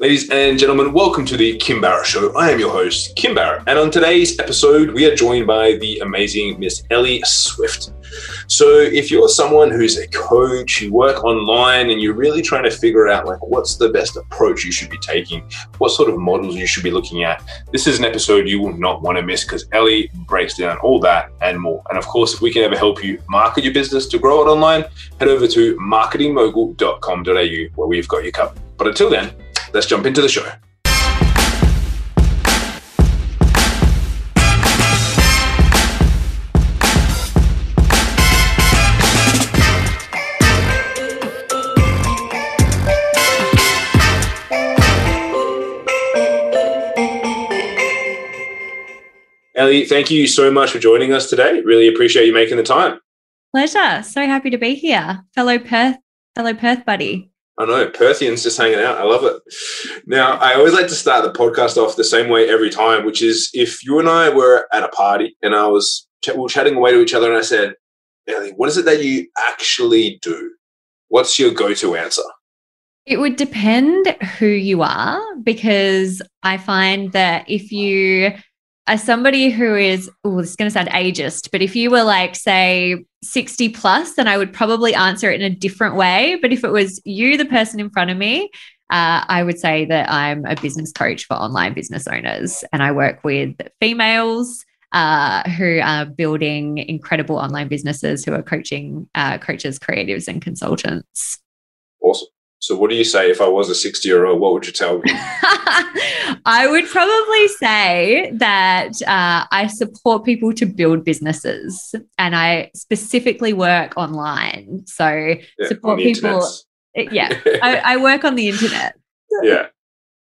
Ladies and gentlemen, welcome to the Kim Barrett Show. I am your host, Kim Barrett, and on today's episode, we are joined by the amazing Miss Ellie Swift. So, if you're someone who's a coach, you work online, and you're really trying to figure out like what's the best approach you should be taking, what sort of models you should be looking at, this is an episode you will not want to miss because Ellie breaks down all that and more. And of course, if we can ever help you market your business to grow it online, head over to marketingmogul.com.au where we've got you covered. But until then, let's jump into the show. Ellie, thank you so much for joining us today. Really appreciate you making the time. Pleasure. So happy to be here. Fellow Perth, fellow Perth buddy. I know, Perthians just hanging out. I love it. Now, I always like to start the podcast off the same way every time, which is if you and I were at a party and I was we were chatting away to each other, and I said, Ellie, what is it that you actually do? What's your go-to answer? It would depend who you are because I find that if you as somebody who is, oh, this is going to sound ageist, but if you were like, say, 60 plus, then I would probably answer it in a different way. But if it was you, the person in front of me, uh, I would say that I'm a business coach for online business owners and I work with females uh, who are building incredible online businesses who are coaching uh, coaches, creatives, and consultants. Awesome. So, what do you say if I was a 60 year old? What would you tell me? I would probably say that uh, I support people to build businesses and I specifically work online. So, yeah, support people. Yeah, I, I work on the internet. Yeah.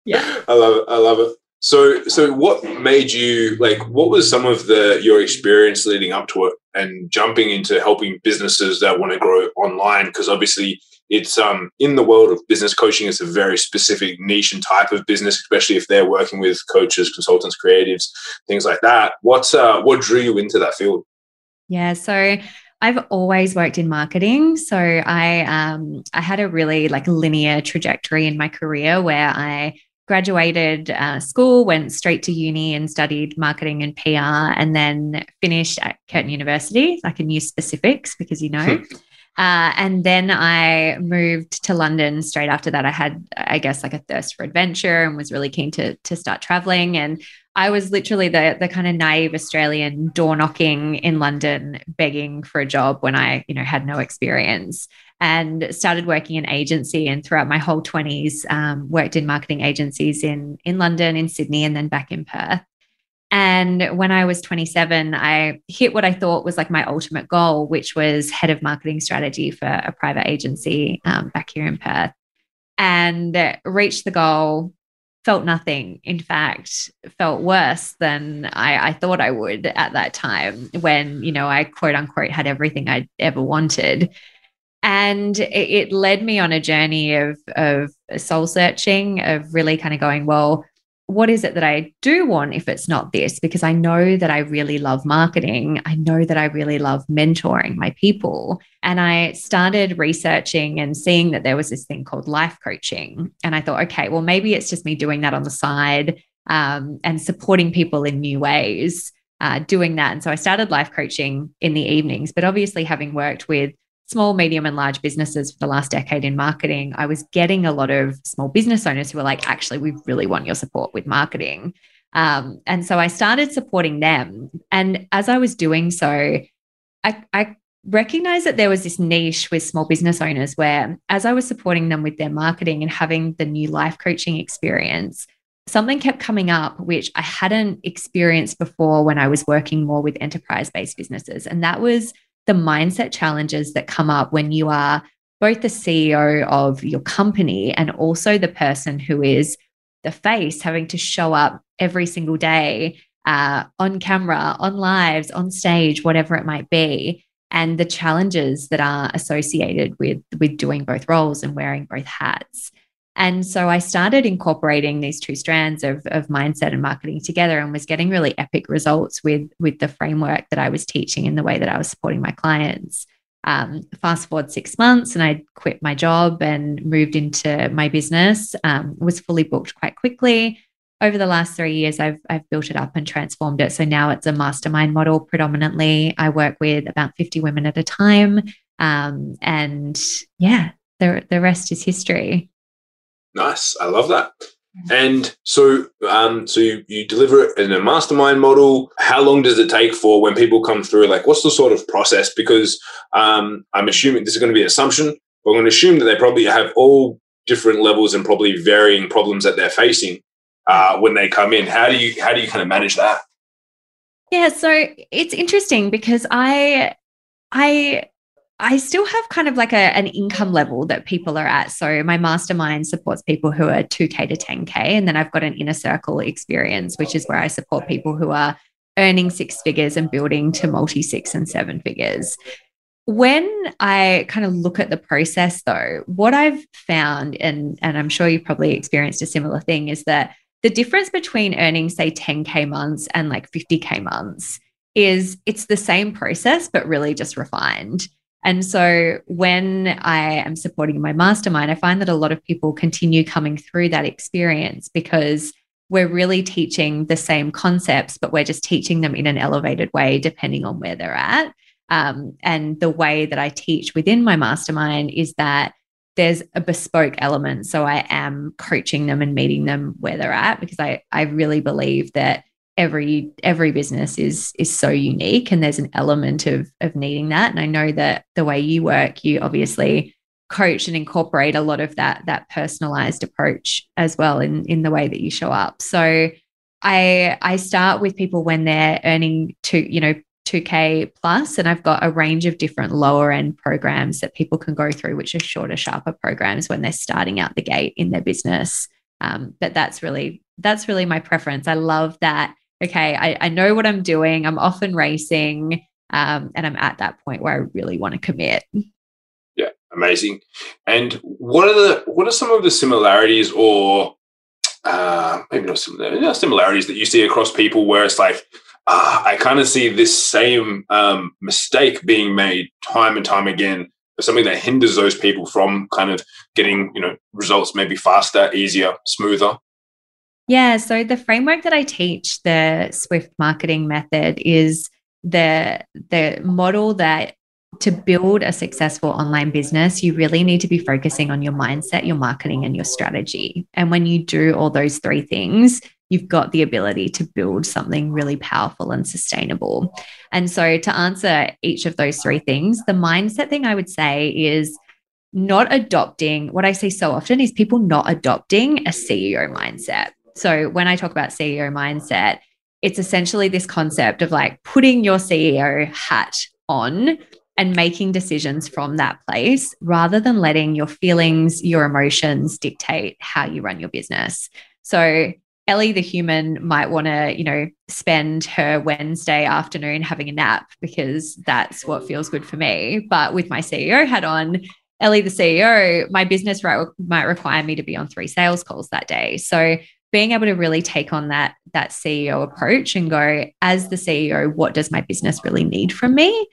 Yeah. I love it. I love it. So, so what made you like? What was some of the your experience leading up to it and jumping into helping businesses that want to grow online? Because obviously, it's um in the world of business coaching it's a very specific niche and type of business especially if they're working with coaches consultants creatives things like that what's uh what drew you into that field yeah so I've always worked in marketing. So I um, I had a really like linear trajectory in my career where I graduated uh, school, went straight to uni and studied marketing and PR, and then finished at Curtin University. I can use specifics because you know. Uh, and then I moved to London straight after that. I had, I guess, like a thirst for adventure and was really keen to, to start traveling. And I was literally the, the kind of naive Australian door knocking in London, begging for a job when I, you know, had no experience and started working in agency. And throughout my whole 20s, um, worked in marketing agencies in, in London, in Sydney, and then back in Perth. And when I was 27, I hit what I thought was like my ultimate goal, which was head of marketing strategy for a private agency um, back here in Perth. And reached the goal, felt nothing. In fact, felt worse than I, I thought I would at that time when, you know, I quote unquote had everything I'd ever wanted. And it, it led me on a journey of, of soul searching, of really kind of going, well, what is it that I do want if it's not this? Because I know that I really love marketing. I know that I really love mentoring my people. And I started researching and seeing that there was this thing called life coaching. And I thought, okay, well, maybe it's just me doing that on the side um, and supporting people in new ways, uh, doing that. And so I started life coaching in the evenings. But obviously, having worked with small, medium, and large businesses for the last decade in marketing, I was getting a lot of small business owners who were like, actually, we really want your support with marketing. Um, and so I started supporting them. And as I was doing so, I, I recognized that there was this niche with small business owners where, as I was supporting them with their marketing and having the new life coaching experience, something kept coming up which I hadn't experienced before when I was working more with enterprise based businesses. And that was the mindset challenges that come up when you are both the CEO of your company and also the person who is the face having to show up every single day uh, on camera, on lives, on stage, whatever it might be, and the challenges that are associated with with doing both roles and wearing both hats. And so I started incorporating these two strands of, of mindset and marketing together and was getting really epic results with, with the framework that I was teaching and the way that I was supporting my clients. Um, fast forward six months, and I quit my job and moved into my business. Um, was fully booked quite quickly. Over the last three years, I've I've built it up and transformed it. So now it's a mastermind model predominantly. I work with about fifty women at a time, um, and yeah, the the rest is history. Nice, I love that. And so, um, so you, you deliver it in a mastermind model. How long does it take for when people come through? Like, what's the sort of process? Because um, I'm assuming this is going to be an assumption, but I'm going to assume that they probably have all different levels and probably varying problems that they're facing uh, when they come in. How do you how do you kind of manage that? Yeah, so it's interesting because I I I still have kind of like a, an income level that people are at. So my mastermind supports people who are 2K to 10K. And then I've got an inner circle experience, which is where I support people who are earning six figures and building to multi six and seven figures. When I kind of look at the process though, what I've found, and, and I'm sure you've probably experienced a similar thing, is that the difference between earning, say, 10K months and like 50K months is it's the same process, but really just refined. And so when I am supporting my mastermind, I find that a lot of people continue coming through that experience because we're really teaching the same concepts, but we're just teaching them in an elevated way depending on where they're at. Um, and the way that I teach within my mastermind is that there's a bespoke element. So I am coaching them and meeting them where they're at because I, I really believe that every every business is is so unique and there's an element of of needing that. And i know that the way you work you obviously coach and incorporate a lot of that that personalized approach as well in in the way that you show up. So i i start with people when they're earning two you know 2k plus and i've got a range of different lower end programs that people can go through which are shorter sharper programs when they're starting out the gate in their business. Um, but that's really that's really my preference. I love that okay, I, I know what I'm doing. I'm often racing. Um, and I'm at that point where I really want to commit. Yeah, amazing. And what are the what are some of the similarities or uh, maybe not similar, similarities that you see across people where it's like uh, I kind of see this same um, mistake being made time and time again something that hinders those people from kind of getting you know results maybe faster easier smoother yeah. So the framework that I teach, the Swift marketing method, is the the model that to build a successful online business, you really need to be focusing on your mindset, your marketing, and your strategy. And when you do all those three things, you've got the ability to build something really powerful and sustainable. And so, to answer each of those three things, the mindset thing I would say is not adopting what I say so often is people not adopting a CEO mindset. So when I talk about CEO mindset, it's essentially this concept of like putting your CEO hat on and making decisions from that place rather than letting your feelings, your emotions dictate how you run your business. So Ellie, the human, might want to, you know, spend her Wednesday afternoon having a nap because that's what feels good for me. But with my CEO hat on, Ellie, the CEO, my business might require me to be on three sales calls that day. So being able to really take on that that CEO approach and go as the CEO what does my business really need from me?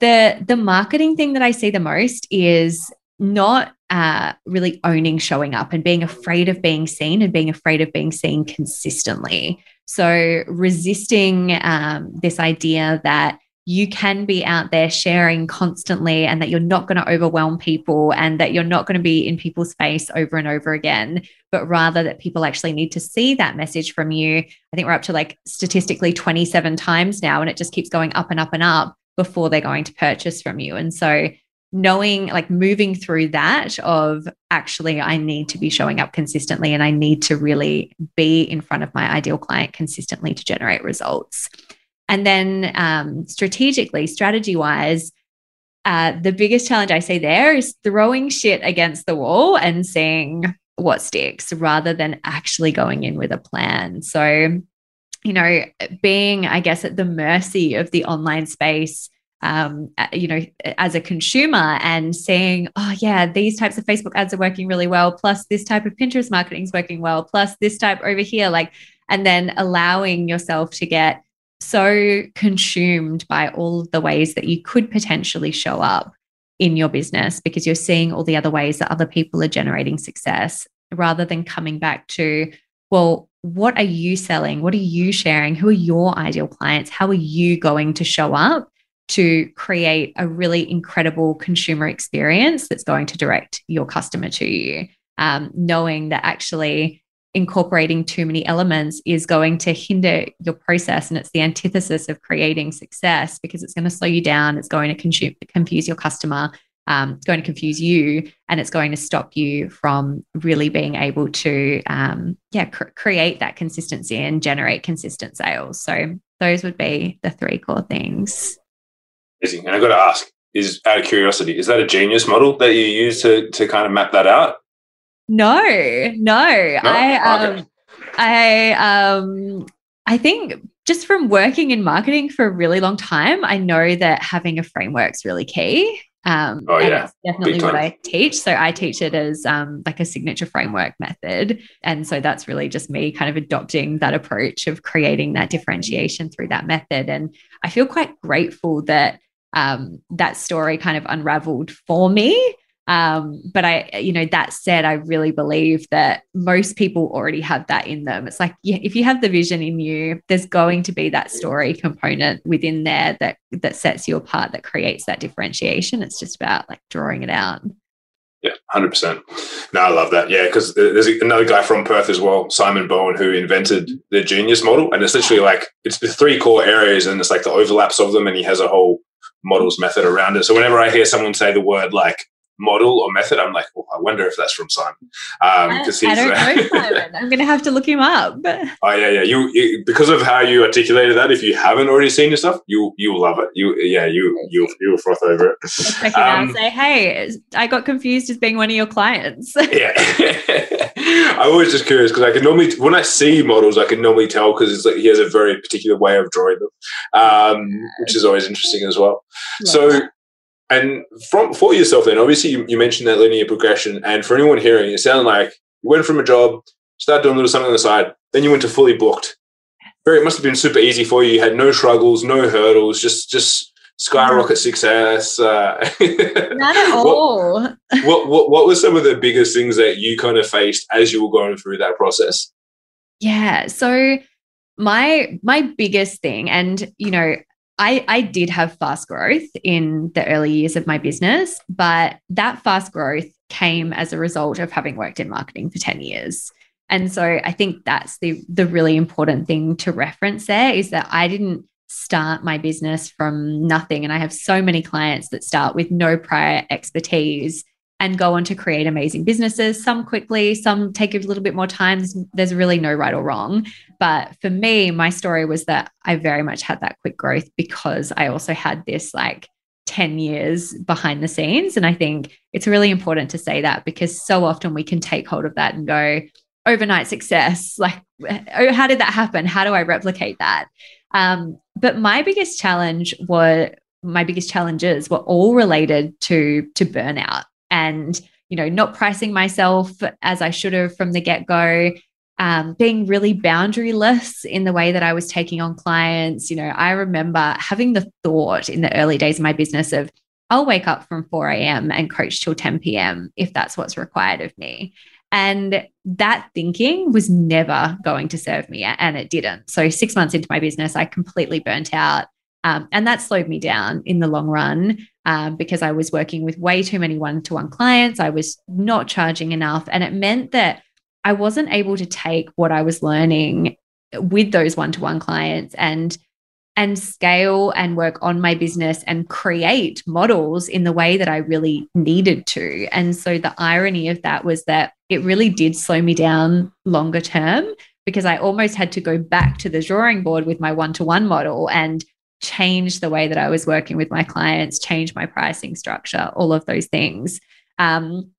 The the marketing thing that I see the most is not uh, really owning showing up and being afraid of being seen and being afraid of being seen consistently. So resisting um, this idea that you can be out there sharing constantly and that you're not going to overwhelm people and that you're not going to be in people's face over and over again, but rather that people actually need to see that message from you. I think we're up to like statistically 27 times now, and it just keeps going up and up and up before they're going to purchase from you. And so, knowing like moving through that of actually, I need to be showing up consistently and I need to really be in front of my ideal client consistently to generate results. And then um, strategically, strategy wise, uh, the biggest challenge I see there is throwing shit against the wall and seeing what sticks rather than actually going in with a plan. So, you know, being, I guess, at the mercy of the online space, um, you know, as a consumer and seeing, oh, yeah, these types of Facebook ads are working really well, plus this type of Pinterest marketing is working well, plus this type over here, like, and then allowing yourself to get so consumed by all of the ways that you could potentially show up in your business because you're seeing all the other ways that other people are generating success rather than coming back to, well, what are you selling? What are you sharing? Who are your ideal clients? How are you going to show up to create a really incredible consumer experience that's going to direct your customer to you? Um, knowing that actually incorporating too many elements is going to hinder your process and it's the antithesis of creating success because it's going to slow you down it's going to consume, confuse your customer um, it's going to confuse you and it's going to stop you from really being able to um, yeah cr- create that consistency and generate consistent sales. So those would be the three core things. Amazing. And i've got to ask is out of curiosity is that a genius model that you use to to kind of map that out no, no. no? I um okay. I um I think just from working in marketing for a really long time, I know that having a framework is really key. Um, oh, yeah. definitely what I teach. So I teach it as um, like a signature framework method. And so that's really just me kind of adopting that approach of creating that differentiation through that method. And I feel quite grateful that um, that story kind of unraveled for me um, but I, you know, that said, I really believe that most people already have that in them. It's like yeah, if you have the vision in you, there's going to be that story component within there that that sets you apart, that creates that differentiation. It's just about like drawing it out. Yeah, hundred percent. No, I love that. Yeah, because there's another guy from Perth as well, Simon Bowen, who invented the Genius model, and it's literally like it's the three core areas, and it's like the overlaps of them, and he has a whole models method around it. So whenever I hear someone say the word like model or method, I'm like, oh, I wonder if that's from Simon. Um, he's, I don't know Simon. I'm going to have to look him up. oh yeah, yeah. You, you, because of how you articulated that. If you haven't already seen your stuff, you you love it. You yeah, you you you will froth over it. Um, out and say, hey, I got confused as being one of your clients. yeah. I'm always just curious because I can normally when I see models, I can normally tell because it's like he has a very particular way of drawing them, um, which is always interesting as well. Love so. That and from for yourself, then obviously you, you, mentioned that linear progression, and for anyone hearing, it sounded like you went from a job, started doing a little something on the side, then you went to fully booked. Very, it must have been super easy for you. You had no struggles, no hurdles, just just skyrocket success. Uh, Not at all. What, what, what what were some of the biggest things that you kind of faced as you were going through that process? Yeah, so my my biggest thing, and you know, I, I did have fast growth in the early years of my business, but that fast growth came as a result of having worked in marketing for 10 years. And so I think that's the the really important thing to reference there is that I didn't start my business from nothing and I have so many clients that start with no prior expertise and go on to create amazing businesses. Some quickly, some take a little bit more time. There's really no right or wrong. But for me, my story was that I very much had that quick growth because I also had this like 10 years behind the scenes. And I think it's really important to say that because so often we can take hold of that and go, overnight success. Like, oh, how did that happen? How do I replicate that? Um, but my biggest challenge was my biggest challenges were all related to to burnout and you know not pricing myself as I should have from the get go. Um, being really boundaryless in the way that I was taking on clients. You know, I remember having the thought in the early days of my business of, I'll wake up from 4 a.m. and coach till 10 p.m. if that's what's required of me. And that thinking was never going to serve me, and it didn't. So, six months into my business, I completely burnt out. Um, and that slowed me down in the long run um, because I was working with way too many one to one clients. I was not charging enough. And it meant that I wasn't able to take what I was learning with those one to one clients and and scale and work on my business and create models in the way that I really needed to. And so the irony of that was that it really did slow me down longer term because I almost had to go back to the drawing board with my one to one model and change the way that I was working with my clients, change my pricing structure, all of those things. Um,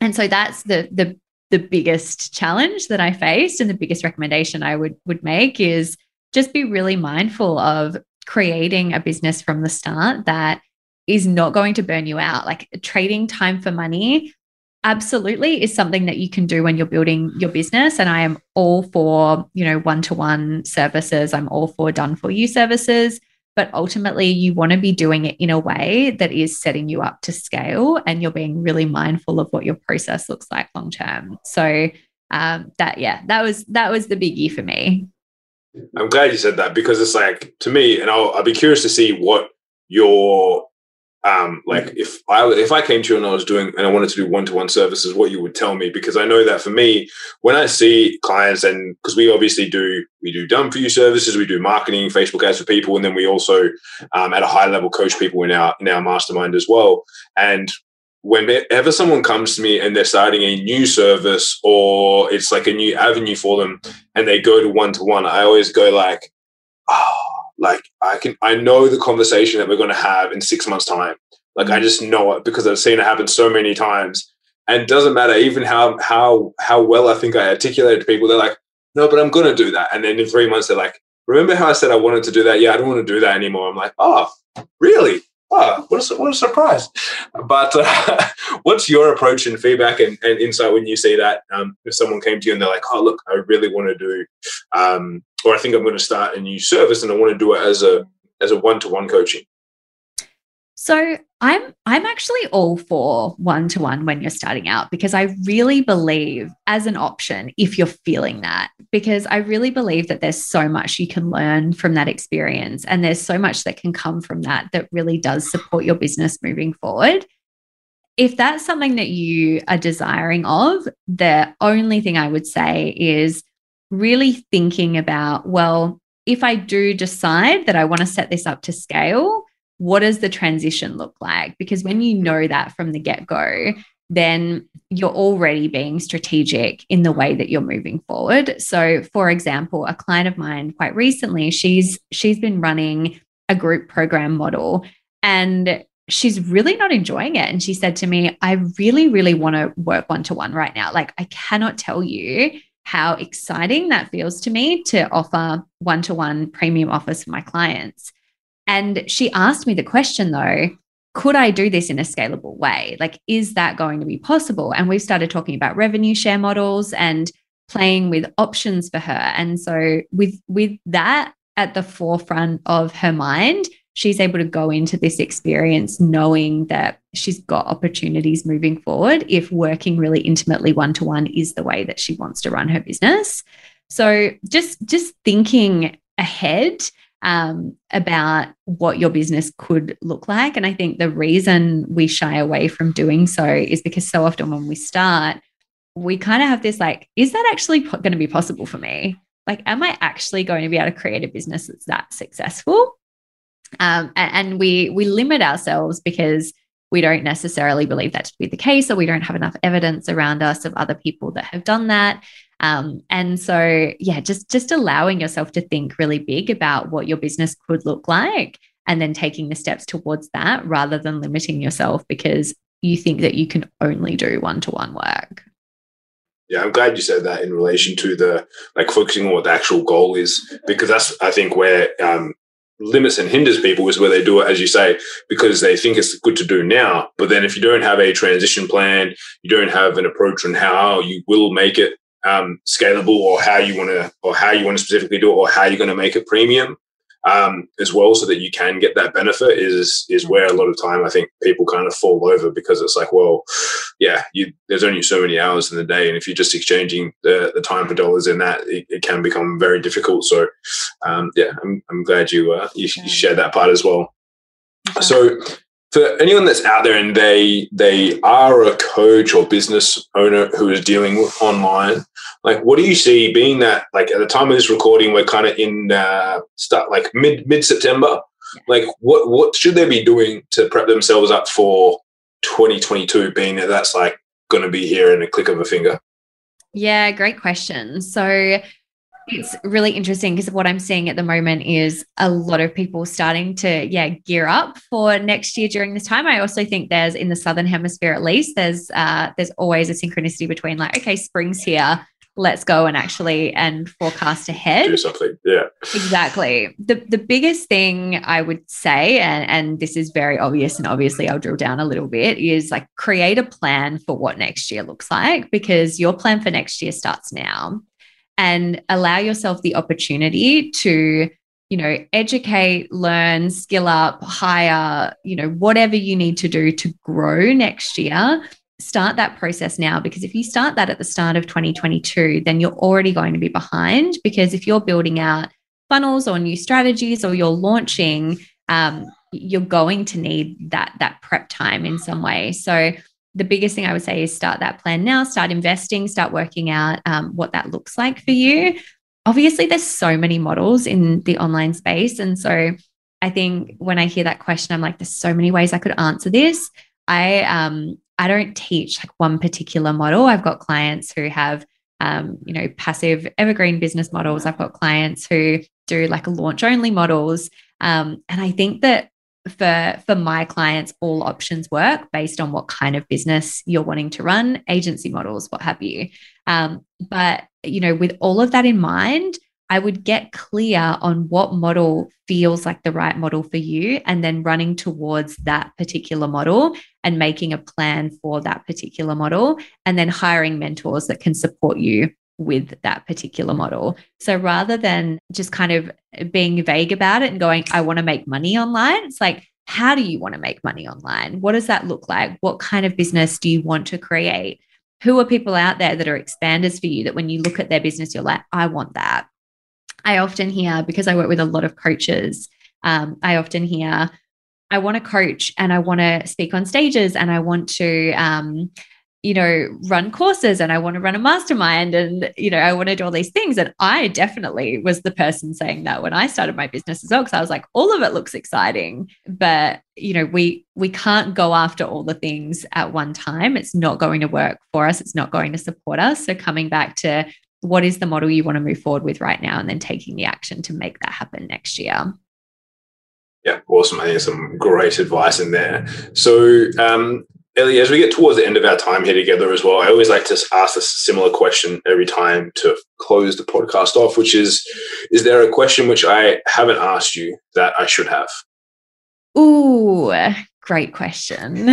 and so that's the the the biggest challenge that I faced, and the biggest recommendation I would would make is just be really mindful of creating a business from the start that is not going to burn you out. Like trading time for money absolutely is something that you can do when you're building your business and i am all for you know one-to-one services i'm all for done for you services but ultimately you want to be doing it in a way that is setting you up to scale and you're being really mindful of what your process looks like long term. So um, that yeah that was that was the biggie for me. I'm glad you said that because it's like to me and i'll, I'll be curious to see what your um, like mm. if I if I came to you and I was doing and I wanted to do one to one services, what you would tell me because I know that for me, when I see clients and because we obviously do we do done for you services, we do marketing, Facebook ads for people, and then we also um, at a high level coach people in our in our mastermind as well. And whenever someone comes to me and they're starting a new service or it's like a new avenue for them, and they go to one to one, I always go like, oh like I can I know the conversation that we're going to have in six months time. Like I mm. just know it because I've seen it happen so many times. And it doesn't matter even how how how well I think I articulate to people. They're like, no, but I'm going to do that. And then in three months, they're like, remember how I said I wanted to do that? Yeah, I don't want to do that anymore. I'm like, oh, really? What a, what a surprise. But uh, what's your approach and feedback and, and insight when you see that? Um, if someone came to you and they're like, oh, look, I really want to do um, or I think I'm going to start a new service and I want to do it as a as a one to one coaching. So I'm I'm actually all for one to one when you're starting out because I really believe as an option if you're feeling that because I really believe that there's so much you can learn from that experience and there's so much that can come from that that really does support your business moving forward. If that's something that you are desiring of, the only thing I would say is really thinking about, well, if I do decide that I want to set this up to scale, what does the transition look like? Because when you know that from the get go, then you're already being strategic in the way that you're moving forward. So, for example, a client of mine quite recently, she's she's been running a group program model and she's really not enjoying it and she said to me, "I really really want to work one to one right now. Like I cannot tell you how exciting that feels to me to offer one to one premium offers for my clients. And she asked me the question though, could I do this in a scalable way? Like, is that going to be possible? And we've started talking about revenue share models and playing with options for her. And so with with that at the forefront of her mind, she's able to go into this experience knowing that she's got opportunities moving forward if working really intimately one to one is the way that she wants to run her business so just just thinking ahead um, about what your business could look like. And i think the reason we shy away from doing so is because so often when we start we kind of have this like is that actually going to be possible for me? Like am i actually going to be able to create a business that's that successful? Um, and we we limit ourselves because we don't necessarily believe that to be the case, or we don't have enough evidence around us of other people that have done that. Um, and so, yeah, just just allowing yourself to think really big about what your business could look like, and then taking the steps towards that, rather than limiting yourself because you think that you can only do one to one work. Yeah, I'm glad you said that in relation to the like focusing on what the actual goal is, because that's I think where um, limits and hinders people is where they do it, as you say, because they think it's good to do now. But then if you don't have a transition plan, you don't have an approach on how you will make it um, scalable or how you want to, or how you want to specifically do it or how you're going to make it premium, um, as well, so that you can get that benefit is is where a lot of time I think people kind of fall over because it's like, well, yeah, you, there's only so many hours in the day, and if you're just exchanging the, the time for dollars in that, it, it can become very difficult. So, um, yeah, I'm, I'm glad you uh, you, you shared that part as well. So for anyone that's out there and they they are a coach or business owner who is dealing with online like what do you see being that like at the time of this recording we're kind of in uh start like mid mid september like what what should they be doing to prep themselves up for 2022 being that that's like going to be here in a click of a finger? Yeah great question. So it's really interesting because what I'm seeing at the moment is a lot of people starting to, yeah, gear up for next year during this time. I also think there's in the southern hemisphere, at least, there's uh, there's always a synchronicity between like, okay, spring's here. let's go and actually and forecast ahead. Do something. Yeah. Exactly. The the biggest thing I would say, and, and this is very obvious, and obviously I'll drill down a little bit, is like create a plan for what next year looks like because your plan for next year starts now. And allow yourself the opportunity to you know, educate, learn, skill up, hire, you know, whatever you need to do to grow next year, start that process now. Because if you start that at the start of 2022, then you're already going to be behind. Because if you're building out funnels or new strategies or you're launching, um, you're going to need that that prep time in some way. So the biggest thing I would say is start that plan now, start investing, start working out um, what that looks like for you. Obviously there's so many models in the online space and so i think when i hear that question i'm like there's so many ways i could answer this. I um i don't teach like one particular model. I've got clients who have um, you know passive evergreen business models. I've got clients who do like launch only models. Um, and i think that for for my clients all options work based on what kind of business you're wanting to run agency models what have you. Um, but you know with all of that in mind i would get clear on what model feels like the right model for you and then running towards that particular model and making a plan for that particular model and then hiring mentors that can support you with that particular model. So rather than just kind of being vague about it and going, I want to make money online, it's like, how do you want to make money online? What does that look like? What kind of business do you want to create? Who are people out there that are expanders for you that when you look at their business, you're like, I want that? I often hear, because I work with a lot of coaches, um, I often hear, I want to coach and I want to speak on stages and I want to um, you know, run courses and I want to run a mastermind and, you know, I want to do all these things. And I definitely was the person saying that when I started my business as well, because I was like, all of it looks exciting. But, you know, we we can't go after all the things at one time. It's not going to work for us. It's not going to support us. So coming back to what is the model you want to move forward with right now and then taking the action to make that happen next year. Yeah, awesome. I think some great advice in there. So, um, Ellie, as we get towards the end of our time here together as well, I always like to ask a similar question every time to close the podcast off, which is Is there a question which I haven't asked you that I should have? Ooh, great question.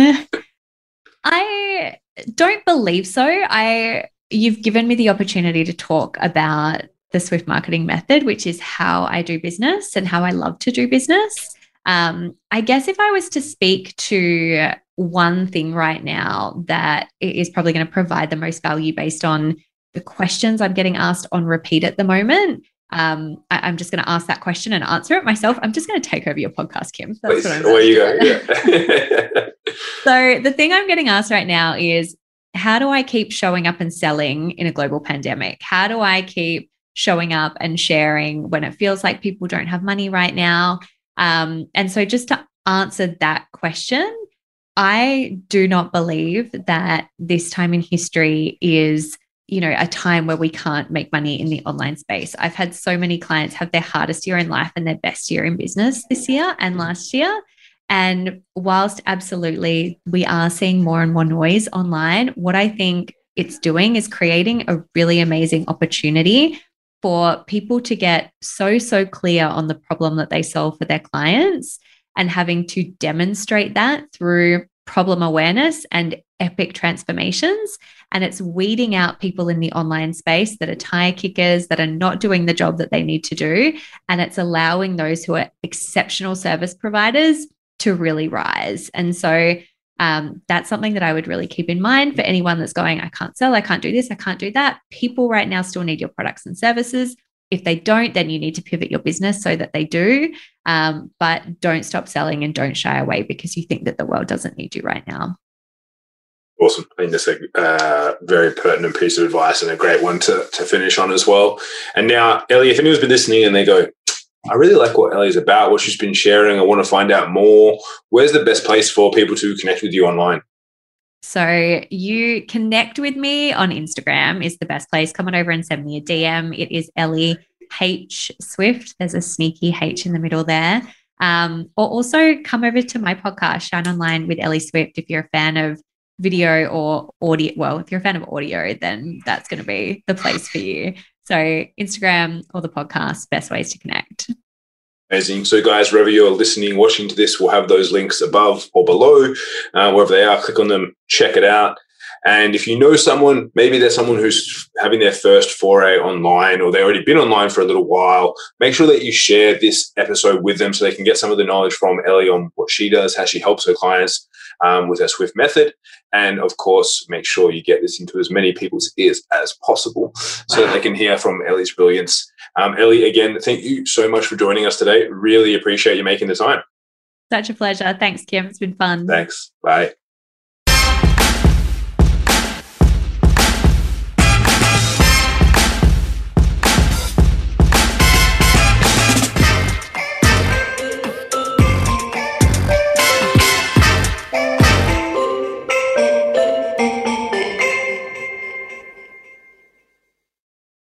I don't believe so. I you've given me the opportunity to talk about the Swift marketing method, which is how I do business and how I love to do business. Um, I guess if I was to speak to one thing right now that is probably going to provide the most value based on the questions I'm getting asked on repeat at the moment, um, I, am just going to ask that question and answer it myself. I'm just going to take over your podcast, Kim. That's Please, what I'm where you go. Yeah. so the thing I'm getting asked right now is how do I keep showing up and selling in a global pandemic? How do I keep showing up and sharing when it feels like people don't have money right now? Um, and so, just to answer that question, I do not believe that this time in history is you know a time where we can't make money in the online space. I've had so many clients have their hardest year in life and their best year in business this year and mm-hmm. last year. And whilst absolutely we are seeing more and more noise online what i think it's doing is creating a really amazing opportunity for people to get so, so clear on the problem that they solve for their clients and having to demonstrate that through problem awareness and epic transformations. And it's weeding out people in the online space that are tire kickers, that are not doing the job that they need to do. And it's allowing those who are exceptional service providers to really rise. And so um, that's something that I would really keep in mind for anyone that's going, I can't sell, I can't do this, I can't do that. People right now still need your products and services. If they don't, then you need to pivot your business so that they do. Um, but don't stop selling and don't shy away because you think that the world doesn't need you right now. Awesome. I think that's a uh, very pertinent piece of advice and a great one to, to finish on as well. And now, Ellie, if anyone's been listening and they go, I really like what Ellie's about, what she's been sharing. I want to find out more. Where's the best place for people to connect with you online? So you connect with me on Instagram is the best place. Come on over and send me a DM. It is Ellie H Swift. There's a sneaky H in the middle there. Um, or also come over to my podcast, Shine Online with Ellie Swift, if you're a fan of video or audio. Well, if you're a fan of audio, then that's going to be the place for you. So, Instagram or the podcast, best ways to connect. Amazing. So, guys, wherever you're listening, watching to this, we'll have those links above or below, uh, wherever they are. Click on them, check it out. And if you know someone, maybe there's someone who's having their first foray online or they've already been online for a little while, make sure that you share this episode with them so they can get some of the knowledge from Ellie on what she does, how she helps her clients um, with her Swift method. And of course, make sure you get this into as many people's ears as possible so that they can hear from Ellie's brilliance. Um, Ellie, again, thank you so much for joining us today. Really appreciate you making the time. Such a pleasure. Thanks, Kim. It's been fun. Thanks. Bye.